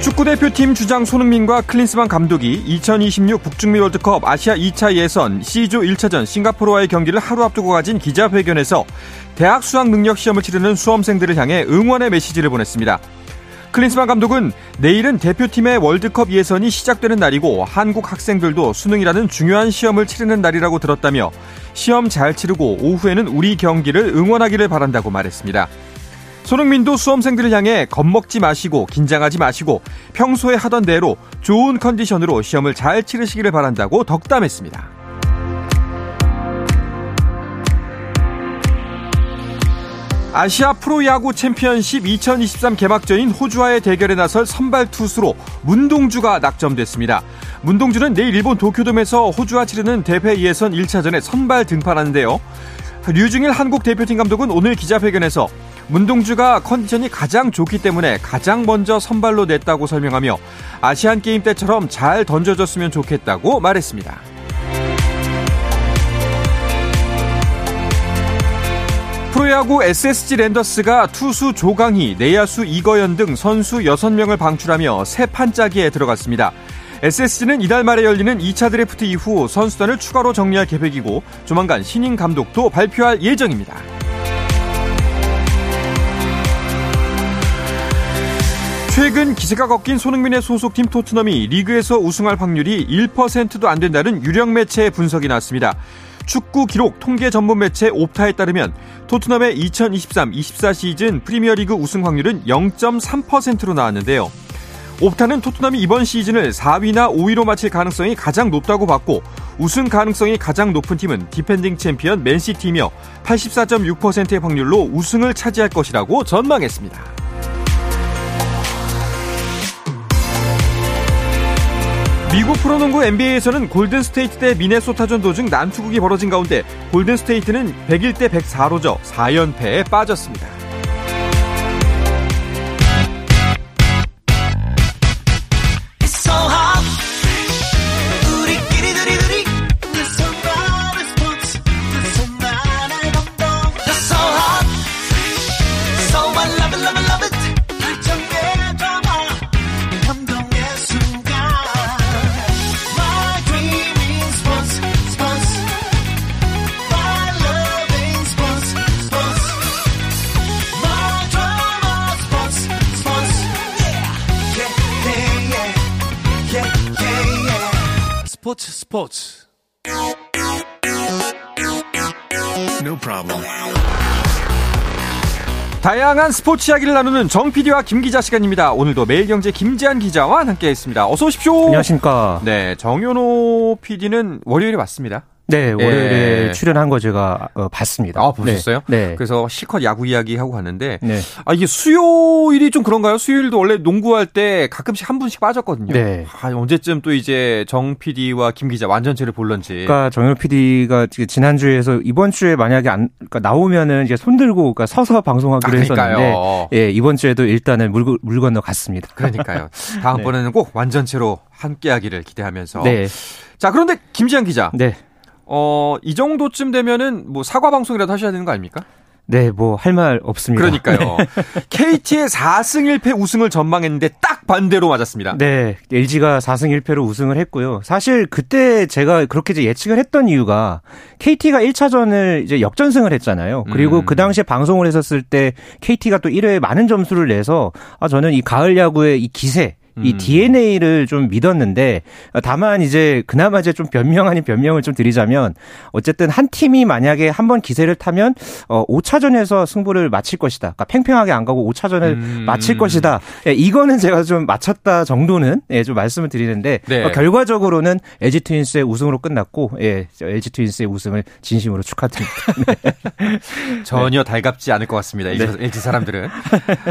축구대표팀 주장 손흥민과 클린스만 감독이 2026 북중미 월드컵 아시아 2차 예선 C조 1차전 싱가포르와의 경기를 하루 앞두고 가진 기자회견에서 대학 수학 능력 시험을 치르는 수험생들을 향해 응원의 메시지를 보냈습니다. 클린스만 감독은 내일은 대표팀의 월드컵 예선이 시작되는 날이고 한국 학생들도 수능이라는 중요한 시험을 치르는 날이라고 들었다며 시험 잘 치르고 오후에는 우리 경기를 응원하기를 바란다고 말했습니다. 손흥민도 수험생들을 향해 겁먹지 마시고 긴장하지 마시고 평소에 하던 대로 좋은 컨디션으로 시험을 잘 치르시기를 바란다고 덕담했습니다. 아시아 프로야구 챔피언십 2023 개막전인 호주와의 대결에 나설 선발 투수로 문동주가 낙점됐습니다. 문동주는 내일 일본 도쿄돔에서 호주와 치르는 대회 예선 1차전에 선발 등판하는데요. 류중일 한국 대표팀 감독은 오늘 기자회견에서 문동주가 컨디션이 가장 좋기 때문에 가장 먼저 선발로 냈다고 설명하며 아시안 게임 때처럼 잘 던져줬으면 좋겠다고 말했습니다. 프로야구 SSG 랜더스가 투수 조강희, 내야수 이거연 등 선수 6명을 방출하며 새 판짜기에 들어갔습니다. SSG는 이달 말에 열리는 2차 드래프트 이후 선수단을 추가로 정리할 계획이고 조만간 신인 감독도 발표할 예정입니다. 최근 기세가 꺾인 손흥민의 소속팀 토트넘이 리그에서 우승할 확률이 1%도 안 된다는 유력 매체의 분석이 나왔습니다. 축구 기록 통계 전문 매체 옵타에 따르면 토트넘의 2023-24 시즌 프리미어리그 우승 확률은 0.3%로 나왔는데요. 옵타는 토트넘이 이번 시즌을 4위나 5위로 마칠 가능성이 가장 높다고 봤고 우승 가능성이 가장 높은 팀은 디펜딩 챔피언 맨시티이며 84.6%의 확률로 우승을 차지할 것이라고 전망했습니다. 미국 프로농구 NBA에서는 골든스테이트 대 미네소타전 도중 난투극이 벌어진 가운데 골든스테이트는 101대 104로 져 4연패에 빠졌습니다. 스포츠 No problem. 다양한 스포츠 이야기를 나누는 정 PD와 김 기자 시간입니다. 오늘도 매일경제 김지한 기자와 함께했습니다. 어서 오십시오. 안녕하십니까. 네, 정현호 PD는 월요일에 왔습니다. 네, 월요일에 예. 출연한 거 제가 어, 봤습니다. 아, 보셨어요? 네. 네. 그래서 실컷 야구 이야기 하고 갔는데 네. 아, 이게 수요일이 좀 그런가요? 수요일도 원래 농구할 때 가끔씩 한 분씩 빠졌거든요. 네. 아, 언제쯤 또 이제 정 PD와 김 기자 완전체를 볼런지. 그러니까 정현 PD가 지난주에서 이번 주에 만약에 안 그러니까 나오면은 이제 손 들고 그러니까 서서 방송하기로 아, 했었는데 예, 이번 주에도 일단은 물, 물 건너 갔습니다. 그러니까요. 다음번에는 네. 꼭 완전체로 함께 하기를 기대하면서 네. 자, 그런데 김지한 기자. 네. 어, 이 정도쯤 되면은 뭐 사과 방송이라도 하셔야 되는 거 아닙니까? 네, 뭐 할 말 없습니다. 그러니까요. 네. KT의 4승 1패 우승을 전망했는데 딱 반대로 맞았습니다. 네, LG가 4승 1패로 우승을 했고요. 사실 그때 제가 그렇게 이제 예측을 했던 이유가 KT가 1차전을 이제 역전승을 했잖아요. 그리고 음. 그 당시에 방송을 했었을 때 KT가 또 1회에 많은 점수를 내서 아 저는 이 가을 야구의 이 기세 이 음. DNA를 좀 믿었는데 다만 이제 그나마 이제 좀 변명 아닌 변명을 좀 드리자면 어쨌든 한 팀이 만약에 한 번 기세를 타면 어 5차전에서 승부를 마칠 것이다. 그러니까 팽팽하게 안 가고 5차전을 음. 마칠 것이다. 예, 이거는 제가 좀 맞췄다 정도는 예, 좀 말씀을 드리는데 네. 어, 결과적으로는 LG 트윈스의 우승으로 끝났고 예, LG 트윈스의 우승을 진심으로 축하드립니다. 네. 전혀 달갑지 않을 것 같습니다. 네. LG 사람들은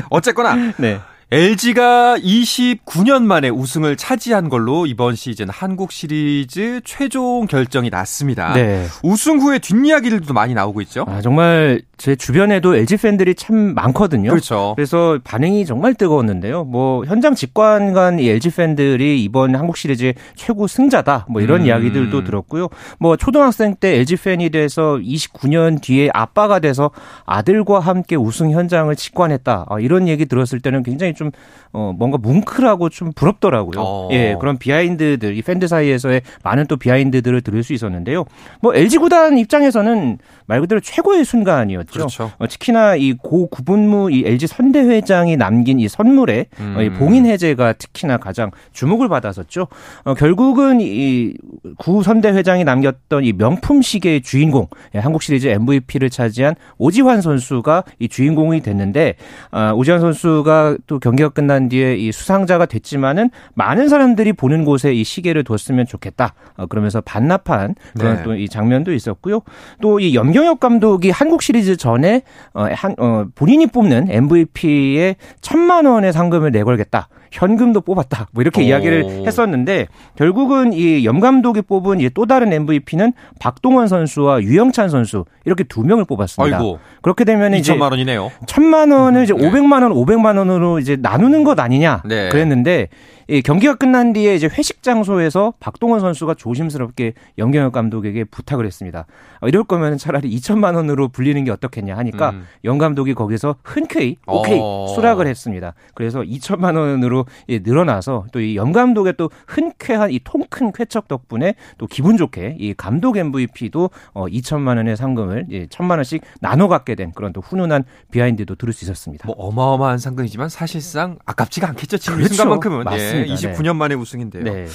어쨌거나 네. LG가 29년 만에 우승을 차지한 걸로 이번 시즌 한국 시리즈 최종 결정이 났습니다. 네. 우승 후에 뒷이야기들도 많이 나오고 있죠. 아, 정말 제 주변에도 LG 팬들이 참 많거든요. 그렇죠. 그래서 반응이 정말 뜨거웠는데요. 뭐 현장 직관간 이 LG 팬들이 이번 한국 시리즈의 최고 승자다. 뭐 이런 음. 이야기들도 들었고요. 뭐 초등학생 때 LG 팬이 돼서 29년 뒤에 아빠가 돼서 아들과 함께 우승 현장을 직관했다. 아, 이런 얘기 들었을 때는 굉장히 좀 어, 뭔가 뭉클하고 좀 부럽더라고요. 어. 예, 그런 비하인드들 이 팬들 사이에서의 많은 또 비하인드들을 들을 수 있었는데요. 뭐 LG 구단 입장에서는 말 그대로 최고의 순간이었죠. 그렇죠. 어, 특히나 이 고 구분무 이 LG 선대 회장이 남긴 이 선물에 음. 어, 이 봉인 해제가 특히나 가장 주목을 받았었죠. 어, 결국은 이 구 선대 회장이 남겼던 이 명품 시계의 주인공 예, 한국 시리즈 MVP를 차지한 오지환 선수가 이 주인공이 됐는데 아, 오지환 선수가 또 경기가 끝난 뒤에 이 수상자가 됐지만은 많은 사람들이 보는 곳에 이 시계를 뒀으면 좋겠다. 어, 그러면서 반납한 그런 네. 또이 장면도 있었고요. 또 이 염경엽 감독이 한국 시리즈 전에 어, 한, 어, 본인이 뽑는 MVP에 천만 원의 상금을 내걸겠다. 현금도 뽑았다. 뭐 이렇게 오. 이야기를 했었는데 결국은 이 염 감독이 뽑은 또 다른 MVP는 박동원 선수와 유영찬 선수 이렇게 두 명을 뽑았습니다. 아이고. 그렇게 되면 이제 천만 원이네요. 천만 원을 이제 네. 500만 원, 500만 원으로 이제 나누는 것 아니냐 네. 그랬는데 이 경기가 끝난 뒤에 이제 회식 장소에서 박동원 선수가 조심스럽게 염경엽 감독에게 부탁을 했습니다. 어, 이럴 거면 차라리 2천만 원으로 불리는 게 어떻겠냐 하니까 음. 염 감독이 거기서 흔쾌히 오케이 어. 수락을 했습니다. 그래서 2천만 원으로 늘어나서 또 이 염 감독의 또 흔쾌한 이 통큰 쾌척 덕분에 또 기분 좋게 이 감독 MVP도 어 2천만 원의 상금을 예, 1천만 원씩 나눠 갖게 된 그런 또 훈훈한 비하인드도 들을 수 있었습니다. 뭐 어마어마한 상금이지만 사실상 아깝지가 않겠죠. 지금 그렇죠. 순간만큼은 맞습니다. 예. 맞습니다. 29년 만에 우승인데요. 네.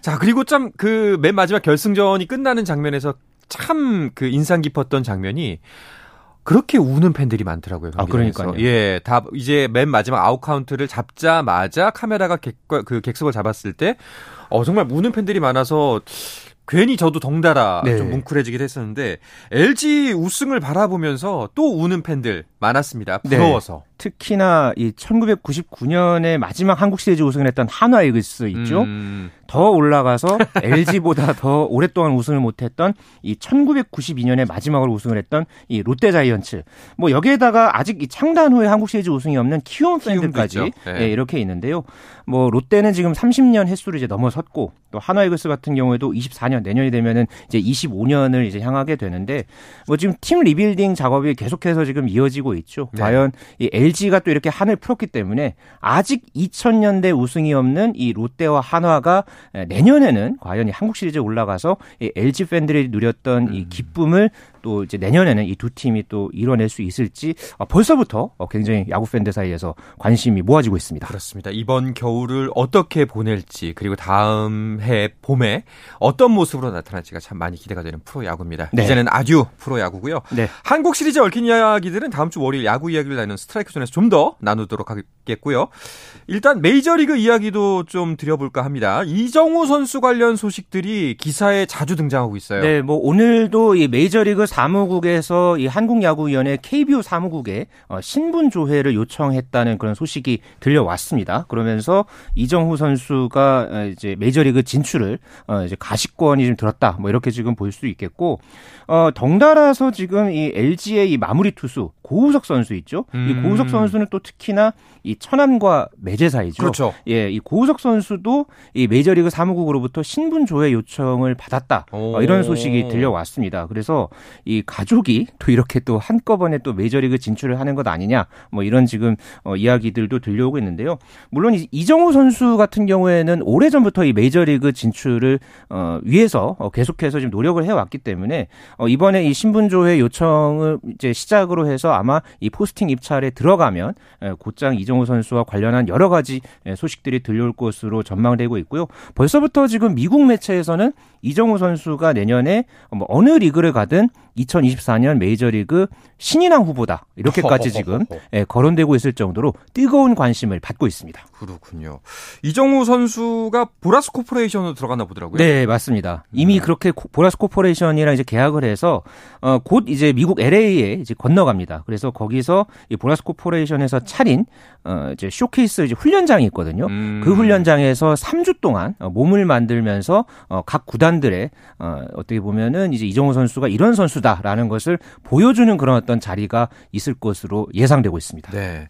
자, 그리고 참 그 맨 마지막 결승전이 끝나는 장면에서 참 그 인상 깊었던 장면이 그렇게 우는 팬들이 많더라고요. 아, 그러니까요. 예, 다 이제 맨 마지막 아웃 카운트를 잡자마자 카메라가 객, 그 객석을 잡았을 때, 어, 정말 우는 팬들이 많아서 괜히 저도 덩달아 네. 좀 뭉클해지긴 했었는데 LG 우승을 바라보면서 또 우는 팬들 많았습니다. 네. 부러워서. 네. 특히나 이 1999년에 마지막 한국 시리즈 우승을 했던 한화 이글스 있죠. 음. 더 올라가서 LG보다 더 오랫동안 우승을 못했던 이 1992년에 마지막으로 우승을 했던 이 롯데 자이언츠. 뭐 여기에다가 아직 이 창단 후에 한국 시리즈 우승이 없는 키움 팬들까지 네. 네, 이렇게 있는데요. 뭐 롯데는 지금 30년 햇수를 이제 넘어섰고 또 한화 이글스 같은 경우에도 24년 내년이 되면은 이제 25년을 이제 향하게 되는데 뭐 지금 팀 리빌딩 작업이 계속해서 지금 이어지고 있죠. 네. 과연 이 LG가 또 이렇게 한을 풀었기 때문에 아직 2000년대 우승이 없는 이 롯데와 한화가 내년에는 과연 이 한국 시리즈에 올라가서 이 LG 팬들이 누렸던 이 음. 기쁨을 또 이제 내년에는 이 두 팀이 또 이뤄낼 수 있을지 어, 벌써부터 어, 굉장히 야구 팬들 사이에서 관심이 모아지고 있습니다. 그렇습니다. 이번 겨울을 어떻게 보낼지 그리고 다음 해 봄에 어떤 모습으로 나타날지가 참 많이 기대가 되는 프로 야구입니다. 네. 이제는 아듀 프로 야구고요. 네. 한국 시리즈 얽힌 이야기들은 다음 주 월요일 야구 이야기를 나누는 스트라이크 존에서 좀 더 나누도록 하겠고요. 일단 메이저리그 이야기도 좀 드려볼까 합니다. 이정우 선수 관련 소식들이 기사에 자주 등장하고 있어요. 네, 뭐 오늘도 이 메이저리그 사무국에서 이 한국야구위원회 KBO 사무국에 어, 신분 조회를 요청했다는 그런 소식이 들려왔습니다. 그러면서 이정후 선수가 어, 이제 메이저리그 진출을 어, 이제 가시권이 좀 들었다. 뭐 이렇게 지금 볼 수 있겠고 어 덩달아서 지금 이 LG의 이 마무리 투수 고우석 선수 있죠. 음. 이 고우석 선수는 또 특히나 이 천안과 매제 사이죠. 그렇죠. 예, 이 고우석 선수도 이 메이저리그 사무국으로부터 신분 조회 요청을 받았다. 어, 이런 소식이 들려왔습니다. 그래서 이 가족이 또 이렇게 또 한꺼번에 또 메이저리그 진출을 하는 것 아니냐. 뭐 이런 지금 어, 이야기들도 들려오고 있는데요. 물론 이정우 선수 같은 경우에는 오래 전부터 이 메이저리그 진출을 어, 위해서 어, 계속해서 지금 노력을 해왔기 때문에 어, 이번에 이 신분 조회 요청을 이제 시작으로 해서 아마 이 포스팅 입찰에 들어가면 곧장 이정우 선수와 관련한 여러 가지 소식들이 들려올 것으로 전망되고 있고요. 벌써부터 지금 미국 매체에서는 이정우 선수가 내년에 뭐 어느 리그를 가든 2024년 메이저리그 신인왕 후보다 이렇게까지 지금 예, 거론되고 있을 정도로 뜨거운 관심을 받고 있습니다. 그렇군요. 이정후 선수가 보라스 코퍼레이션으로 들어갔나 보더라고요. 네, 맞습니다. 이미 음. 그렇게 보라스 코퍼레이션이랑 이제 계약을 해서 어, 곧 이제 미국 LA에 이제 건너갑니다. 그래서 거기서 이 보라스 코퍼레이션에서 차린 어, 이제 쇼케이스 이제 훈련장이 있거든요. 음. 그 훈련장에서 3주 동안 어, 몸을 만들면서 어, 각 구단들의 어, 어떻게 보면은 이제 이정우 선수가 이런 선수다 라는 것을 보여주는 그런 어떤 자리가 있을 것으로 예상되고 있습니다. 네.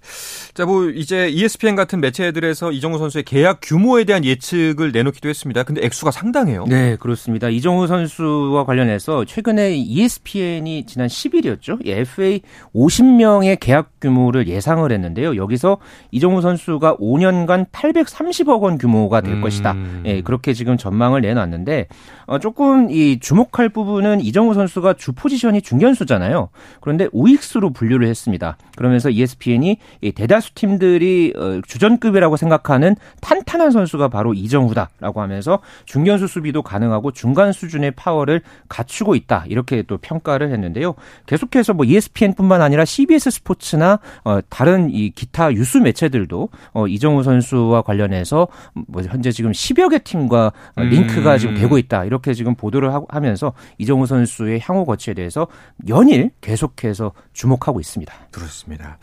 자, 뭐 이제 ESPN 같은 매체들에서 이정우 선수의 계약 규모에 대한 예측을 내놓기도 했습니다. 근데 액수가 상당해요. 네, 그렇습니다. 이정우 선수와 관련해서 최근에 ESPN이 지난 10일이었죠. FA 50명의 계약 규모를 예상을 했는데요. 여기서 이정우 선수가 5년간 830억 원 규모가 될 음. 것이다. 예, 그렇게 지금 전망을 내놨는데 어, 조금 이 주목할 부분은 이정우 선수가 주포 지션이 중견수잖아요. 그런데 우익수로 분류를 했습니다. 그러면서 ESPN이 이 대다수 팀들이 어, 주전급이라고 생각하는 탄탄한 선수가 바로 이정우다라고 하면서 중견수 수비도 가능하고 중간 수준의 파워를 갖추고 있다. 이렇게 또 평가를 했는데요. 계속해서 뭐 ESPN뿐만 아니라 CBS 스포츠나 어, 다른 이 기타 유수 매체들도 어, 이정우 선수와 관련해서 뭐 현재 지금 10여 개 팀과 어, 링크가 음. 지금 되고 있다. 이렇게 지금 보도를 하면서 이정우 선수의 향후 거치 에 대해서 연일 계속해서 주목하고 있습니다. 그렇습니다.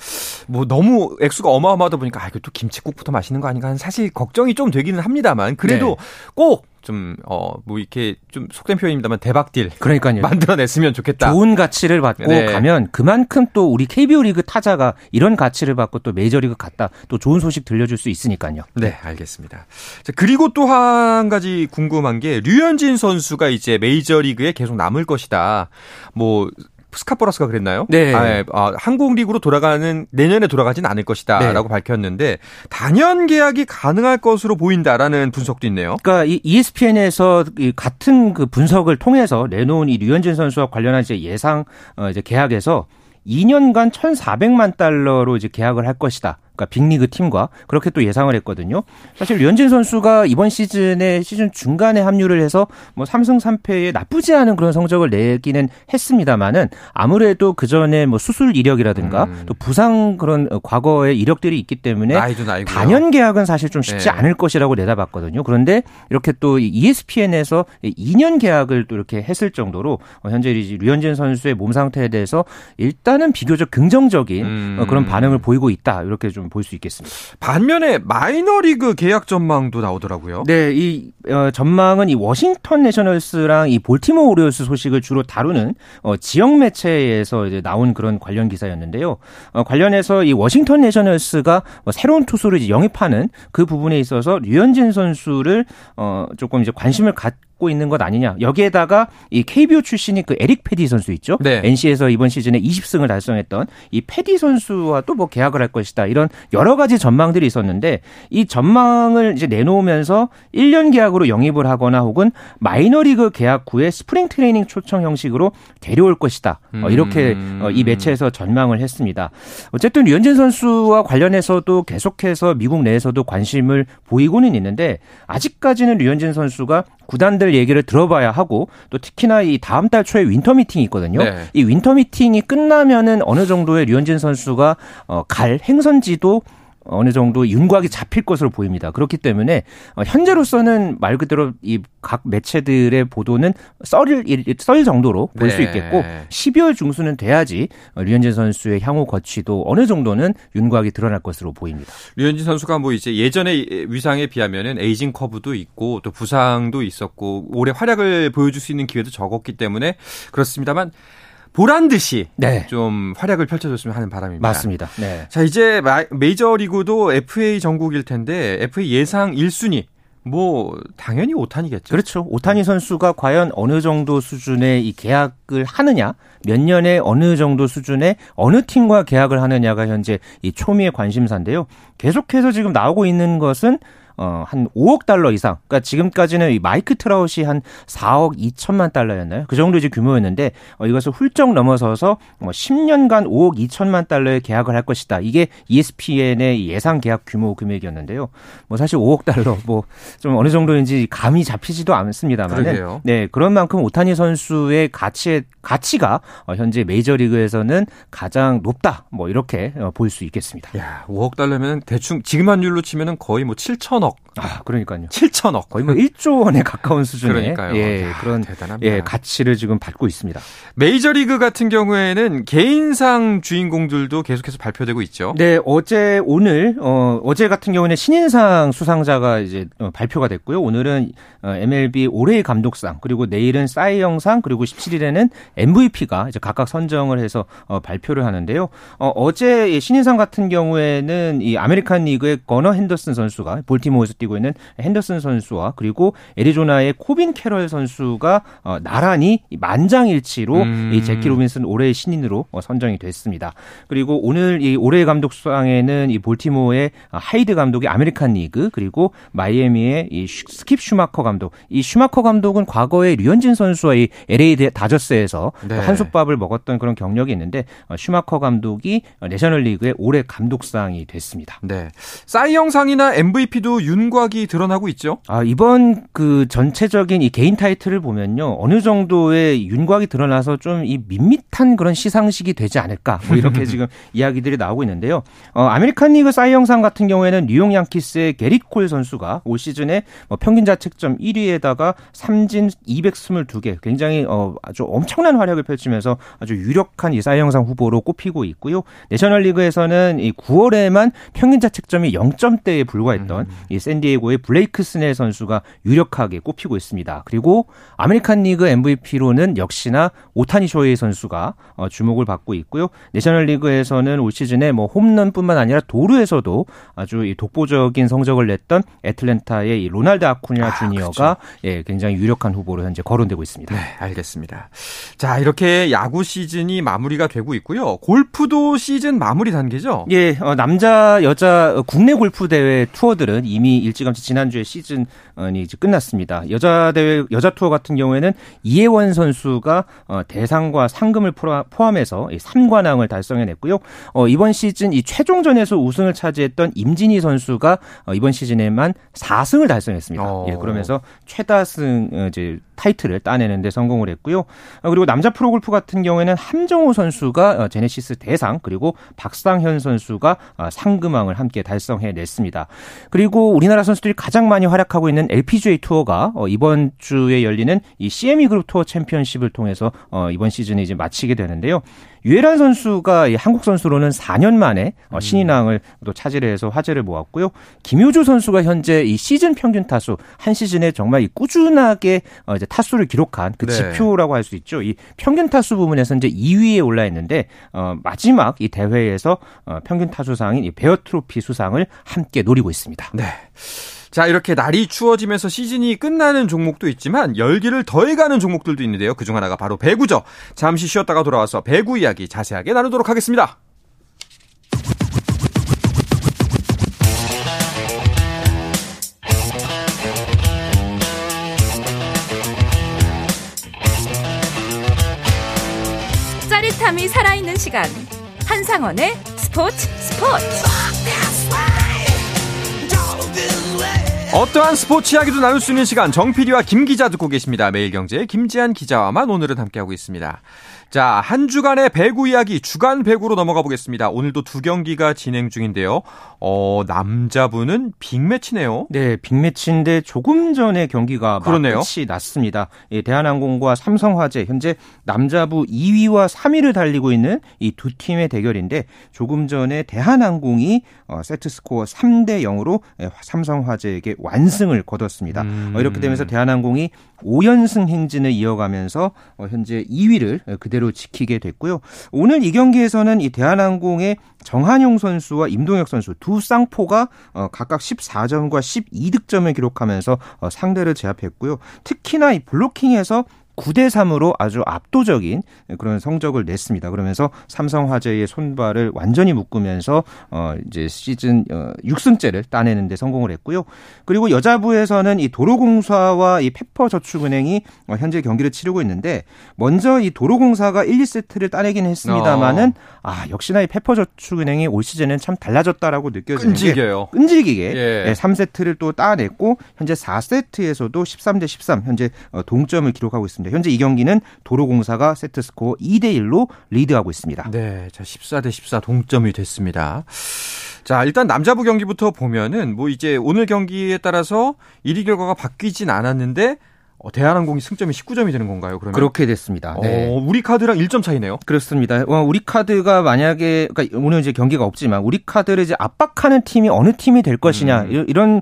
뭐 너무 액수가 어마어마하다 보니까 아 이거 또 김치국부터 맛있는 거 아닌가 하는 사실 걱정이 좀 되기는 합니다만 그래도 네. 꼭 좀, 어, 뭐, 이렇게 좀 속된 표현입니다만 대박딜. 그러니까요. 만들어냈으면 좋겠다. 좋은 가치를 받고 네. 가면 그만큼 또 우리 KBO 리그 타자가 이런 가치를 받고 또 메이저리그 갔다 또 좋은 소식 들려줄 수 있으니까요. 네, 알겠습니다. 자, 그리고 또 한 가지 궁금한 게 류현진 선수가 이제 메이저리그에 계속 남을 것이다. 뭐, 스카퍼러스가 그랬나요? 네. 아, 예. 아, 한국 리그로 돌아가는 내년에 돌아가진 않을 것이다라고 네. 밝혔는데 단연 계약이 가능할 것으로 보인다라는 분석도 있네요. 그러니까 이 ESPN에서 이 같은 그 분석을 통해서 내놓은 이 류현진 선수와 관련한 이제 예상 어 이제 계약에서 2년간 1,400만 달러로 이제 계약을 할 것이다. 그러니까 빅리그 팀과 그렇게 또 예상을 했거든요. 사실 류현진 선수가 이번 시즌에 시즌 중간에 합류를 해서 뭐 3승 3패에 나쁘지 않은 그런 성적을 내기는 했습니다만은 아무래도 그 전에 뭐 수술 이력이라든가 음. 또 부상 그런 과거의 이력들이 있기 때문에. 단연 계약은 사실 좀 쉽지 네. 않을 것이라고 내다봤거든요. 그런데 이렇게 또 ESPN에서 2년 계약을 또 이렇게 했을 정도로 현재 류현진 선수의 몸 상태에 대해서 일단은 비교적 긍정적인 음. 그런 반응을 보이고 있다. 이렇게 좀볼 수 있겠습니다. 반면에 마이너리그 계약 전망도 나오더라고요. 네, 이 어, 전망은 이 워싱턴 내셔널스랑 이 볼티모 오리올스 소식을 주로 다루는 어, 지역 매체에서 이제 나온 그런 관련 기사였는데요. 어, 관련해서 이 워싱턴 내셔널스가 뭐 새로운 투수를 이제 영입하는 그 부분에 있어서 류현진 선수를 어, 조금 이제 관심을 갖 갖고 있는 것 아니냐. 여기에다가 이 KBO 출신이 그 에릭 패디 선수 있죠. 네. NC에서 이번 시즌에 20승을 달성했던 이 패디 선수와 또 뭐 계약을 할 것이다. 이런 여러 가지 전망들이 있었는데 이 전망을 이제 내놓으면서 1년 계약으로 영입을 하거나 혹은 마이너리그 계약 후에 스프링 트레이닝 초청 형식으로 데려올 것이다. 어, 이렇게 음. 어, 이 매체에서 전망을 했습니다. 어쨌든 류현진 선수와 관련해서도 계속해서 미국 내에서도 관심을 보이고는 있는데 아직까지는 류현진 선수가 구단들 얘기를 들어봐야 하고 또 특히나 이 다음 달 초에 윈터 미팅이 있거든요. 네. 이 윈터 미팅이 끝나면은 어느 정도의 류현진 선수가 어, 갈 행선지도 어느 정도 윤곽이 잡힐 것으로 보입니다. 그렇기 때문에 어, 현재로서는 말 그대로 이 각 매체들의 보도는 썰을 썰 정도로 볼수 네. 있겠고 12월 중순은 돼야지 어, 류현진 선수의 향후 거취도 어느 정도는 윤곽이 드러날 것으로 보입니다. 류현진 선수가 뭐 이제 예전의 위상에 비하면은 에이징 커브도 있고 또 부상도 있었고 올해 활약을 보여줄 수 있는 기회도 적었기 때문에 그렇습니다만 보란 듯이 네. 좀 활약을 펼쳐줬으면 하는 바람입니다. 맞습니다. 네. 자 이제 메이저리그도 FA 전국일 텐데 FA 예상 1순위 뭐 당연히 오탄이겠죠. 그렇죠. 오타니 선수가 과연 어느 정도 수준의 이 계약을 하느냐, 몇 년에 어느 정도 수준의 어느 팀과 계약을 하느냐가 현재 이 초미의 관심사인데요. 계속해서 지금 나오고 있는 것은 어, 한 5억 달러 이상. 그러니까 지금까지는 이 마이크 트라웃이 한 4억 2천만 달러였나요? 그 정도 이제 규모였는데 어, 이것을 훌쩍 넘어서서 뭐 10년간 5억 2천만 달러의 계약을 할 것이다. 이게 ESPN의 예상 계약 규모 금액이었는데요. 뭐 사실 5억 달러 뭐 좀 어느 정도인지 감이 잡히지도 않습니다만 네, 그런 만큼 오타니 선수의 가치의 가치가 어, 현재 메이저리그에서는 가장 높다. 뭐 이렇게 어, 볼수 있겠습니다. 야, 5억 달러면 대충 지금 환율로 치면은 거의 뭐 7 천억. 아, 그러니까요. 7천억. 거의 뭐 1조 원에 가까운 수준의 그러니까요. 예, 야, 그런 대단합니다. 예, 가치를 지금 받고 있습니다. 메이저리그 같은 경우에는 개인상 주인공들도 계속해서 발표되고 있죠. 네, 어제 오늘 어 어제 같은 경우는 신인상 수상자가 이제 어, 발표가 됐고요. 오늘은 어, MLB 올해의 감독상 그리고 내일은 사이영상 그리고 17일에는 MVP가 이제 각각 선정을 해서 어, 발표를 하는데요. 어, 어제 신인상 같은 경우에는 이 아메리칸 리그의 거너 핸더슨 선수가 볼티모어에서 뛰고 있는 핸더슨 선수와 그리고 애리조나의 코빈 캐럴 선수가 어, 나란히 만장일치로 음. 이 재키 로빈슨 올해의 신인으로 어, 선정이 됐습니다. 그리고 오늘 이 올해의 감독상에는 이 볼티모어의 하이드 감독이 아메리칸 리그 그리고 마이애미의 이 스킵 슈마커 감독. 이 슈마커 감독은 과거에 류현진 선수와 이 LA 다저스에서 네. 한솥밥을 먹었던 그런 경력이 있는데 어, 슈마커 감독이 내셔널리그의 올해 감독상이 됐습니다. 네. 사이영상이나 MVP도 윤곽이 드러나고 있죠. 아, 이번 그 전체적인 이 개인 타이틀을 보면요. 어느 정도의 윤곽이 드러나서 좀 이 밋밋한 그런 시상식이 되지 않을까. 뭐 이렇게 지금 이야기들이 나오고 있는데요. 어, 아메리칸 리그 사이영상 같은 경우에는 뉴욕 양키스의 게릿 콜 선수가 올 시즌에 뭐 평균 자책점 1위에다가 삼진 222개 굉장히 어, 아주 엄청난 활약을 펼치면서 아주 유력한 이 사이영상 후보로 꼽히고 있고요. 내셔널 리그에서는 이 9월에만 평균 자책점이 0점대에 불과했던 음. 이 샌디에고의 블레이크 스넬 선수가 유력하게 꼽히고 있습니다. 그리고 아메리칸 리그 MVP로는 역시나 오타니 쇼헤이 선수가 어, 주목을 받고 있고요. 내셔널 리그에서는 올 시즌에 뭐 홈런뿐만 아니라 도루에서도 아주 이 독보적인 성적을 냈던 애틀랜타의 이 로날드 아쿠니아 아, 주니어가 그렇죠. 예, 굉장히 유력한 후보로 현재 거론되고 있습니다. 네, 알겠습니다. 자, 이렇게 야구 시즌이 마무리가 되고 있고요. 골프도 시즌 마무리 단계죠? 예, 어, 남자, 여자 국내 골프 대회 투어들은 이미 일찌감치 지난주에 시즌이 이제 끝났습니다. 여자 대회 여자 투어 같은 경우에는 이예원 선수가 어, 대상과 상금을 포함해서 3관왕을 달성해냈고요. 어, 이번 시즌 이 최종전에서 우승을 차지했던 임진희 선수가 어, 이번 시즌에만 4승을 달성했습니다. 어. 예, 그러면서 최다승 어, 이제 타이틀을 따내는데 성공을 했고요. 어, 그리고 남자 프로골프 같은 경우에는 함정호 선수가 어, 제네시스 대상 그리고 박상현 선수가 상금왕을 함께 달성해냈습니다. 그리고 우리나라 선수들이 가장 많이 활약하고 있는 LPGA 투어가 이번 주에 열리는 이 CME 그룹 투어 챔피언십을 통해서 이번 시즌에 이제 마치게 되는데요. 유해란 선수가 한국 선수로는 4년 만에 어, 음. 신인왕을 또 차지해서 화제를 모았고요. 김효주 선수가 현재 이 시즌 평균 타수 한 시즌에 정말 꾸준하게 어, 이제 타수를 기록한 그 네. 지표라고 할 수 있죠. 이 평균 타수 부분에서 이제 2위에 올라 있는데 어, 마지막 이 대회에서 어, 평균 타수상인 이 베어 트로피 수상을 함께 노리고 있습니다. 네. 자, 이렇게 날이 추워지면서 시즌이 끝나는 종목도 있지만 열기를 더해가는 종목들도 있는데요. 그중 하나가 바로 배구죠. 잠시 쉬었다가 돌아와서 배구 이야기 자세하게 나누도록 하겠습니다. 짜릿함이 살아있는 시간. 한상원의 스포츠 스포츠. 어떠한 스포츠 이야기도 나눌 수 있는 시간 정 PD와 김 기자 듣고 계십니다. 매일경제 김지한 기자와만 오늘은 함께하고 있습니다. 자, 한 주간의 배구 이야기 주간 배구로 넘어가 보겠습니다. 오늘도 두 경기가 진행 중인데요. 어, 남자분은 빅매치네요. 네, 빅매치인데 조금 전에 경기가 그렇네요. 끝이 났습니다. 예, 대한항공과 삼성화재 현재 남자부 2위와 3위를 달리고 있는 이 두 팀의 대결인데 조금 전에 대한항공이 어, 세트 스코어 3대 0으로 예, 삼성화재에게 완승을 거뒀습니다. 음. 어, 이렇게 되면서 대한항공이 5연승 행진을 이어가면서 어, 현재 2위를 그대로 지키게 됐고요. 오늘 이 경기에서는 이 대한항공의 정한용 선수와 임동혁 선수 두 쌍포가 어, 각각 14점과 12득점을 기록하면서 어, 상대를 제압했고요. 특히나 이 블로킹에서 9대 3으로 아주 압도적인 그런 성적을 냈습니다. 그러면서 삼성화재의 손발을 완전히 묶으면서 어 이제 시즌 어 6승째를 따내는 데 성공을 했고요. 그리고 여자부에서는 이 도로공사와 이 페퍼저축은행이 어 현재 경기를 치르고 있는데 먼저 이 도로공사가 1, 2세트를 따내긴 했습니다만은 어. 아, 역시나 이 페퍼저축은행이 올 시즌은 참 달라졌다라고 느껴지는 끈질겨요. 게 끈질기게 예. 네, 3세트를 또 따냈고 현재 4세트에서도 13대 13 현재 어, 동점을 기록하고 있습니다. 현재 이 경기는 도로공사가 세트 스코어 2대 1로 리드하고 있습니다. 네. 자, 14대 14 동점이 됐습니다. 자, 일단 남자부 경기부터 보면은 뭐 이제 오늘 경기에 따라서 1위 결과가 바뀌진 않았는데 어, 대한항공이 승점이 19점이 되는 건가요? 그러면 그렇게 됐습니다. 네. 어, 우리 카드랑 1점 차이네요. 그렇습니다. 어, 우리 카드가 만약에 그러니까 오늘 이제 경기가 없지만 우리 카드를 이제 압박하는 팀이 어느 팀이 될 것이냐 음. 이런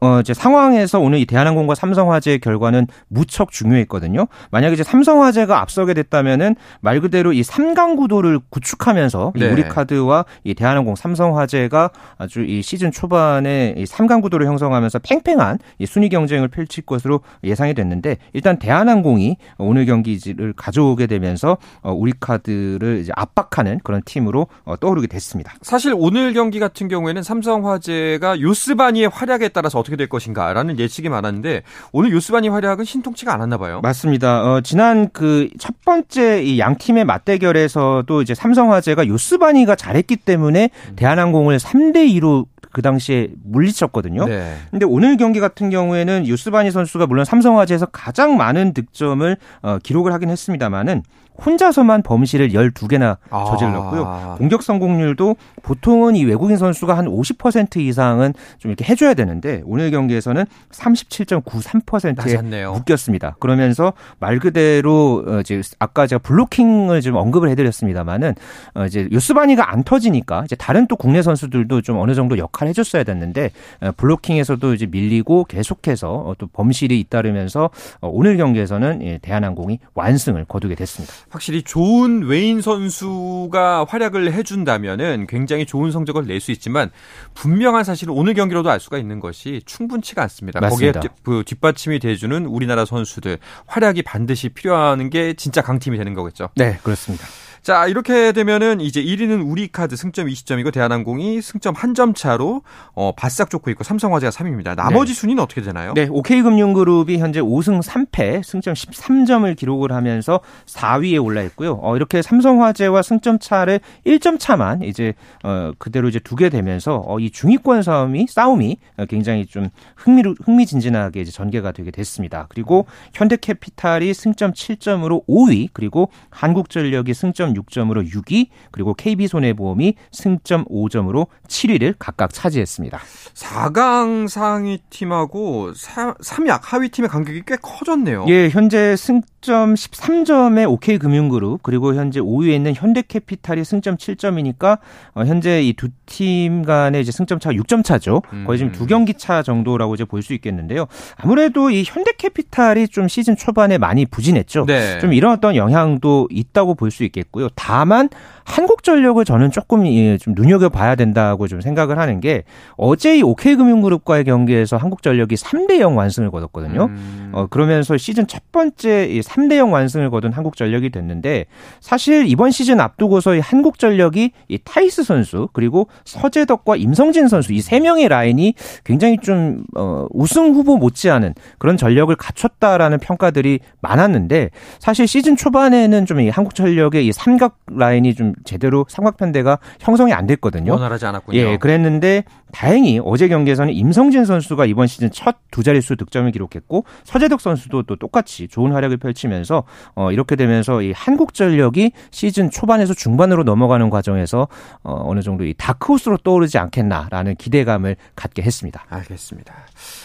어, 이제 상황에서 오늘 이 대한항공과 삼성화재의 결과는 무척 중요했거든요. 만약에 이제 삼성화재가 앞서게 됐다면은 말 그대로 이 3강 구도를 구축하면서 네. 이 우리 카드와 이 대한항공 삼성화재가 아주 이 시즌 초반에 이 3강 구도를 형성하면서 팽팽한 이 순위 경쟁을 펼칠 것으로 예상이 됐는데 있는데 일단 대한항공이 오늘 경기를 가져오게 되면서 어, 우리카드를 이제 압박하는 그런 팀으로 어, 떠오르게 됐습니다. 사실 오늘 경기 같은 경우에는 삼성화재가 요스바니의 활약에 따라서 어떻게 될 것인가라는 예측이 많았는데 오늘 요스바니 활약은 신통치가 않았나 봐요. 맞습니다. 어, 지난 그 첫 번째 이 양 팀의 맞대결에서도 이제 삼성화재가 요스바니가 잘했기 때문에 음. 대한항공을 3대 2로 그 당시에 물리쳤거든요. 네. 근데 오늘 경기 같은 경우에는 유스바니 선수가 물론 삼성화재에서 가장 많은 득점을 어, 기록을 하긴 했습니다만은 혼자서만 범실을 12개나 아. 저질렀고요. 아. 공격 성공률도 보통은 이 외국인 선수가 한 50% 이상은 좀 이렇게 해줘야 되는데 오늘 경기에서는 37.93%에 낮았네요. 묶였습니다. 그러면서 말 그대로 어, 이제 아까 제가 블로킹을 좀 언급을 해드렸습니다만은 어, 이제 요스바니가 안 터지니까 이제 다른 또 국내 선수들도 좀 어느 정도 역할 을 해줬어야 됐는데 어, 블로킹에서도 이제 밀리고 계속해서 또 범실이 잇따르면서 오늘 경기에서는 예, 대한항공이 완승을 거두게 됐습니다. 확실히 좋은 외인 선수가 활약을 해준다면은 굉장히 좋은 성적을 낼 수 있지만 분명한 사실은 오늘 경기로도 알 수가 있는 것이 충분치가 않습니다. 맞습니다. 거기에 그 뒷받침이 돼주는 우리나라 선수들 활약이 반드시 필요한 게 진짜 강팀이 되는 거겠죠. 네, 그렇습니다. 자, 이렇게 되면은 이제 1위는 우리카드 승점 20점이고 대한항공이 승점 한점 차로 어 바싹 쫓고 있고 삼성화재가 3위입니다. 나머지 네. 순위는 어떻게 되나요? 네, OK금융그룹이 현재 5승 3패 승점 13점을 기록을 하면서 4위에 올라 있고요. 어 이렇게 삼성화재와 승점 차를 1점 차만 이제 어 그대로 이제 두게 되면서 어 이 중위권 싸움이 싸움이 굉장히 좀 흥미로 흥미진진하게 이제 전개가 되게 됐습니다. 그리고 현대캐피탈이 승점 7점으로 5위 그리고 한국전력이 승점 6점으로 6위, 그리고 KB손해보험이 승점 5점으로 7위를 각각 차지했습니다. 4강 상위 팀하고 3약 하위 팀의 간격이 꽤 커졌네요. 예, 현재 승 점 13점의 OK금융그룹, 그리고 현재 5위에 있는 현대캐피탈이 승점 7점이니까 어, 현재 이 두 팀 간의 이제 승점 차가 6점 차죠. 거의 지금 두 음. 경기 차 정도라고 이제 볼 수 있겠는데요. 아무래도 이 현대캐피탈이 좀 시즌 초반에 많이 부진했죠. 네. 좀 이런 어떤 영향도 있다고 볼 수 있겠고요. 다만 한국전력을 저는 조금 좀 눈여겨 봐야 된다고 좀 생각을 하는 게 어제 이 OK금융그룹과의 경기에서 한국전력이 3대 0 완승을 거뒀거든요. 음. 어, 그러면서 시즌 첫 번째 이 3대 0 완승을 거둔 한국전력이 됐는데 사실 이번 시즌 앞두고서 이 한국전력이 이 타이스 선수 그리고 서재덕과 임성진 선수 이 세 명의 라인이 굉장히 좀 어, 우승 후보 못지않은 그런 전력을 갖췄다라는 평가들이 많았는데 사실 시즌 초반에는 좀 이 한국전력의 이 삼각 라인이 좀 제대로 삼각 편대가 형성이 안 됐거든요. 원활하지 않았군요. 예, 그랬는데 다행히 어제 경기에서는 임성진 선수가 이번 시즌 첫 두 자릿수 득점을 기록했고 서재덕 선수도 또 똑같이 좋은 활약을 펼치 면서 어 이렇게 되면서 이 한국전력이 시즌 초반에서 중반으로 넘어가는 과정에서 어 어느 정도 이 다크호스로 떠오르지 않겠나라는 기대감을 갖게 했습니다. 알겠습니다.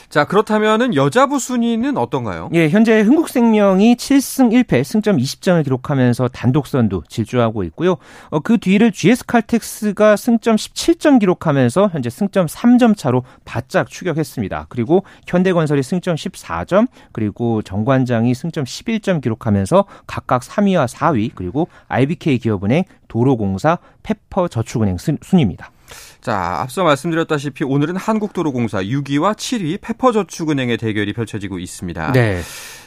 자, 그렇다면은 여자부 순위는 어떤가요? 예, 현재 흥국생명이 7승 1패 승점 20점을 기록하면서 단독 선두 질주하고 있고요. 어, 그 뒤를 GS 칼텍스가 승점 17점 기록하면서 현재 승점 3점 차로 바짝 추격했습니다. 그리고 현대건설이 승점 14점, 그리고 정관장이 승점 11점 기록하면서 각각 3위와 4위, 그리고 IBK 기업은행, 도로공사, 페퍼저축은행 순입니다. 자, 앞서 말씀드렸다시피 오늘은 한국도로공사 6위와 7위 페퍼저축은행의 대결이 펼쳐지고 있습니다. 네.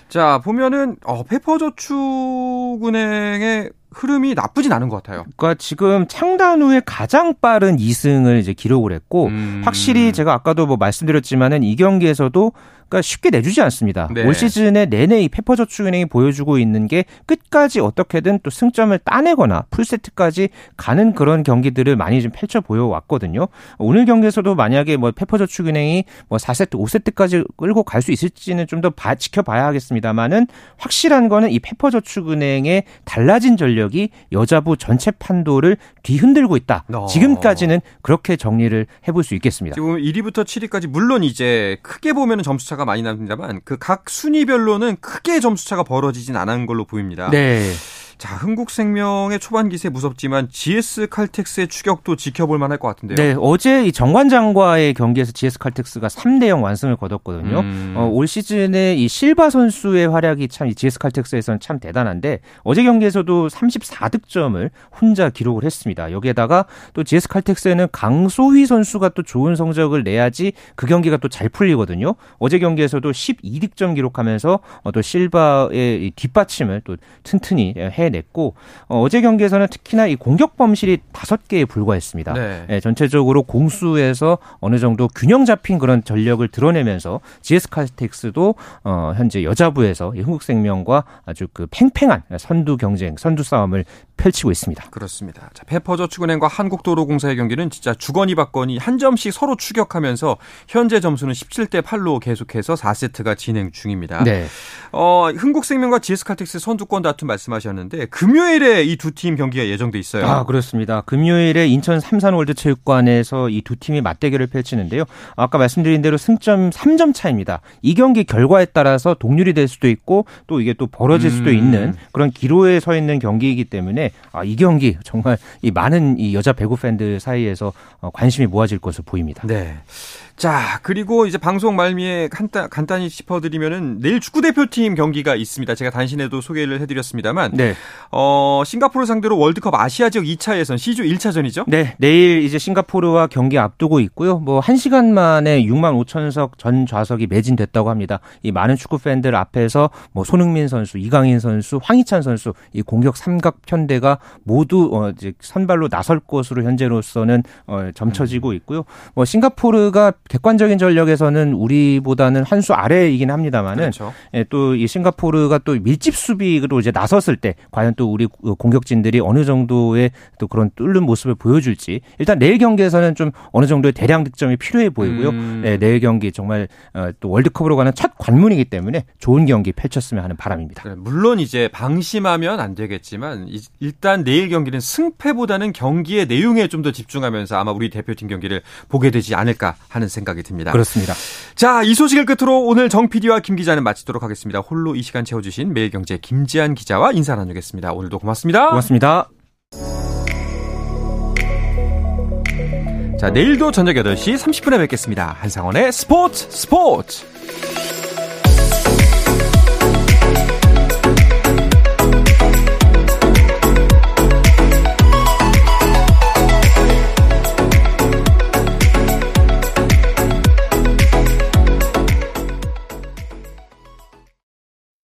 자, 보면은 어, 페퍼저축은행의 흐름이 나쁘진 않은 것 같아요. 그러니까 지금 창단 후에 가장 빠른 2승을 이제 기록을 했고 음. 확실히 제가 아까도 뭐 말씀드렸지만은 이 경기에서도 그러니까 쉽게 내주지 않습니다. 네. 올 시즌에 내내 이 페퍼저축은행이 보여주고 있는 게 끝까지 어떻게든 또 승점을 따내거나 풀세트까지 가는 그런 경기들을 많이 좀 펼쳐 보여왔거든요. 오늘 경기에서도 만약에 뭐 페퍼저축은행이 뭐 4세트, 5세트까지 끌고 갈 수 있을지는 좀 더 지켜봐야 하겠습니다만은 확실한 거는 이 페퍼저축은행의 달라진 전 력이 여자부 전체 판도를 뒤흔들고 있다. 어. 지금까지는 그렇게 정리를 해볼 수 있겠습니다. 지금 1위부터 7위까지 물론 이제 크게 보면 점수 차가 차가 많이 납니다만 그 각 순위별로는 크게 점수 차가 벌어지진 않은 걸로 보입니다. 네. 자, 흥국생명의 초반 기세 무섭지만 GS 칼텍스의 추격도 지켜볼 만할 것 같은데요. 네, 어제 이 정관장과의 경기에서 GS 칼텍스가 3대 0 완승을 거뒀거든요. 음. 어, 올 시즌에 이 실바 선수의 활약이 참 GS 칼텍스에서는 참 대단한데 어제 경기에서도 34득점을 혼자 기록을 했습니다. 여기에다가 또 GS 칼텍스에는 강소희 선수가 또 좋은 성적을 내야지 그 경기가 또 잘 풀리거든요. 어제 경기에서도 12득점 기록하면서 어, 또 실바의 뒷받침을 또 튼튼히 해 냈고 어, 제 경기에서는 특히나 이 공격 범실이 다섯 개에 불과했습니다. 네. 네, 전체적으로 공수에서 어느 정도 균형 잡힌 그런 전력을 드러내면서 GS 칼텍스도 어, 현재 여자부에서 이 흥국생명과 아주 그 팽팽한 선두 경쟁, 선두 싸움을 펼치고 있습니다. 그렇습니다. 자, 페퍼저축은행과 한국도로공사의 경기는 진짜 주거니 받거니 한 점씩 서로 추격하면서 현재 점수는 17대 8로 계속해서 4세트가 진행 중입니다. 네. 어, 흥국생명과 GS칼텍스 선두권 다툼 말씀하셨는데 금요일에 이 두 팀 경기가 예정돼 있어요. 아, 그렇습니다. 금요일에 인천 삼산월드체육관에서 이 두 팀이 맞대결을 펼치는데요. 아까 말씀드린 대로 승점 3점 차입니다. 이 경기 결과에 따라서 동률이 될 수도 있고 또 이게 또 벌어질 수도 음. 있는 그런 기로에 서 있는 경기이기 때문에 아, 이 경기 정말 이 많은 이 여자 배구 팬들 사이에서 어, 관심이 모아질 것으로 보입니다. 네. 자, 그리고 이제 방송 말미에 간단, 간단히 짚어드리면은 내일 축구대표팀 경기가 있습니다. 제가 단신에도 소개를 해드렸습니다만. 네. 어, 싱가포르 상대로 월드컵 아시아 지역 2차 예선 C조 1차전이죠? 네. 내일 이제 싱가포르와 경기 앞두고 있고요. 뭐, 1시간 만에 6만 5천석 전 좌석이 매진됐다고 합니다. 이 많은 축구 팬들 앞에서 뭐, 손흥민 선수, 이강인 선수, 황희찬 선수, 이 공격 삼각 편대가 모두 어, 이제 선발로 나설 것으로 현재로서는 어, 점쳐지고 있고요. 뭐, 싱가포르가 객관적인 전력에서는 우리보다는 한 수 아래이긴 합니다만은 그렇죠. 예, 또 이 싱가포르가 또 밀집 수비로 이제 나섰을 때 과연 또 우리 공격진들이 어느 정도의 또 그런 뚫는 모습을 보여줄지 일단 내일 경기에서는 좀 어느 정도의 대량 득점이 필요해 보이고요. 음. 네, 내일 경기 정말 어, 또 월드컵으로 가는 첫 관문이기 때문에 좋은 경기 펼쳤으면 하는 바람입니다. 물론 이제 방심하면 안 되겠지만 일단 내일 경기는 승패보다는 경기의 내용에 좀 더 집중하면서 아마 우리 대표팀 경기를 보게 되지 않을까 하는 생각이 듭니다. 그렇습니다. 자, 이 소식을 끝으로 오늘 정 PD와 김 기자는 마치도록 하겠습니다. 홀로 이 시간 채워주신 매일경제 김지한 기자와 인사 나누겠습니다. 오늘도 고맙습니다. 고맙습니다. 자, 내일도 저녁 8시 30분에 뵙겠습니다. 한상원의 스포츠 스포츠!